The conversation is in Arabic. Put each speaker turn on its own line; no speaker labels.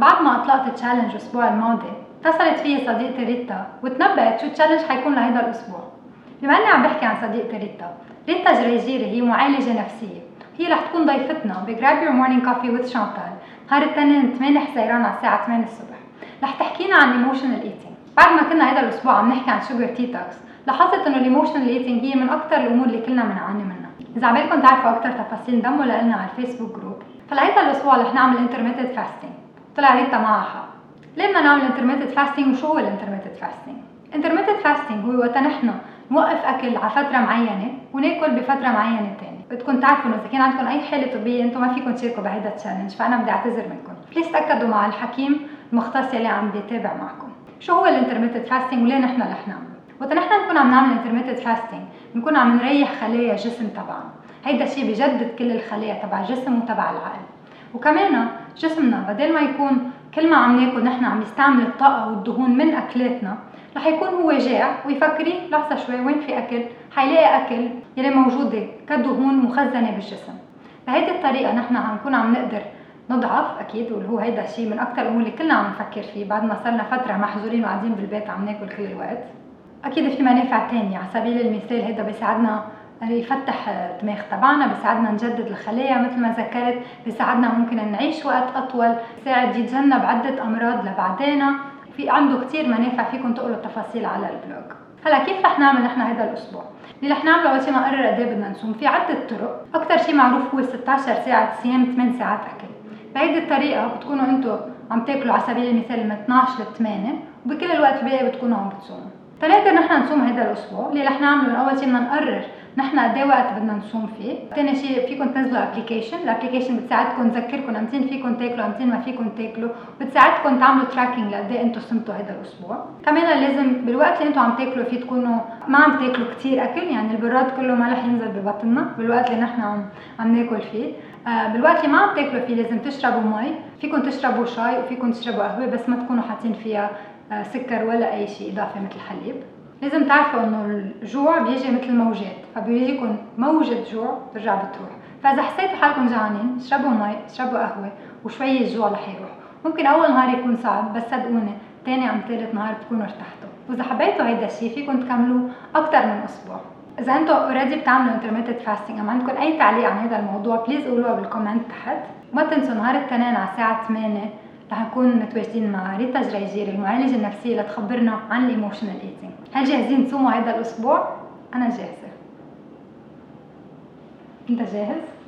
بعد ما أطلقت challenge الأسبوع الماضي اتصلت فيي صديقتي ريتا وتنبأت شو ال challenge حيكون لهيدا الأسبوع. بما إني عم بحكي عن صديقتي ريتا ريتا جريجيري هي معالجة نفسية. هي رح تكون ضيفتنا ب Grab Your Morning Coffee with Chantal نهار الاثنين 8 حزيران على الساعة 8 الصبح. رح تحكينا عن emotional eating بعد ما كنا هيدا الأسبوع عم نحكي عن sugar detox لاحظت إنه ال emotional eating هي من أكثر الأمور اللي كلنا بنعاني منها. إذا عبالكم تعرفوا أكثر تفاصيل انضموا لنا على ال Facebook group فلهيدا الأسبوع رح نعمل intermittent fasting طلع ريتا معها ليه بدنا نعمل intermittent fasting وشو هو ال intermittent fasting intermittent fasting هو وقت نحن نوقف أكل على فترة معينة وناكل بفترة معينة ثانية بدكم تعرفوا إنه إذا كان عندكم أي حالة طبية أنتم ما فيكم تشاركوا بهذا ال challenge فأنا بدي أعتذر منكم. please تأكدوا مع الحكيم المختص يلي عم بيتابع معكم. شو هو ال intermittent fasting وليه نحن رح نعمله؟ وقت نحن نكون عم نعمل intermittent fasting بنكون عم نريح خلايا الجسم تبعنا. هيدا الشيء بجدد كل الخلايا تبع الجسم وتبع العقل. وكمان جسمنا بدل ما يكون كل ما عم ناكل نحن عم يستعمل الطاقة والدهون من أكلاتنا رح يكون هو جاع ويفكري لحظة شوي وين في أكل؟ حيلاقي أكل يلي موجودة كدهون مخزنة بالجسم. بهيدي الطريقة نحن عم نكون عم نقدر نضعف أكيد واللي هو هيدا الشيء من أكثر الأمور اللي كلنا عم نفكر فيه بعد ما صرنا فترة محظورين وقاعدين بالبيت عم ناكل كل الوقت. أكيد في منافع تانية على سبيل المثال هيدا بيساعدنا يفتح الدماغ تبعنا بيساعدنا نجدد الخلايا مثل ما ذكرت بيساعدنا ممكن نعيش وقت أطول بيساعد يتجنب عدة أمراض لبعدين. في عنده كثير منافع فيكم تقروا التفاصيل على البلوج. هلا كيف رح نعمل نحن هذا الأسبوع؟ اللي رح نعمله أول شيء نقرر قد إيه بدنا نصوم في عدة طرق. أكثر شيء معروف هو 16 ساعة صيام 8 ساعات أكل. بهيدي الطريقة بتكونوا أنتم عم تاكلوا على سبيل المثال من 12 ل 8 وبكل الوقت الباقي بتكونوا عم بتصوموا. تنقدر نحن نصوم هذا الأسبوع. اللي رح نعمله اول شيء بدنا نقرر نحن قد إيه وقت بدنا نصوم فيه، ثاني شيء فيكم تنزلوا application، ال application بتساعدكم تذكركم امتين فيكم تاكلوا امتين ما فيكم تاكلوا، بتساعدكم تعملوا tracking لقد إيه أنتم صمتوا هذا الأسبوع، كمان لازم بالوقت اللي أنتم عم تاكلوا فيه تكونوا ما عم تاكلوا كثير أكل، يعني البراد كله ما رح ينزل ببطننا بالوقت اللي نحن عم عم ناكل فيه، آه بالوقت اللي ما عم تاكلوا فيه لازم تشربوا مي، فيكم تشربوا شاي وفيكم تشربوا قهوة بس ما تكونوا حاطين فيها سكر ولا أي شيء إضافي مثل حليب. لازم تعرفوا إنه الجوع بيجي مثل موجات فبيجيكم موجة جوع بترجع بتروح. فإذا حسيتوا حالكم جعانين اشربوا مي اشربوا قهوة وشوية الجوع رح يروح. ممكن أول نهار يكون صعب بس صدقوني ثاني ام ثالث نهار بتكونوا ارتحتوا. وإذا حبيتوا هيدا الشيء فيكم تكملوه أكثر من أسبوع. إذا أنتم already بتعملوا intermittent fasting أم عندكم أي تعليق عن هذا الموضوع please قولوها بال comment تحت. ما تنسوا نهار الاثنين على الساعة 8 رح نكون متواجدين مع ريتا جريجير المعالجة النفسية لتخبرنا عن ال emotional eating هل جاهزين تصوموا هذا الأسبوع؟ أنا جاهزة أنت جاهز؟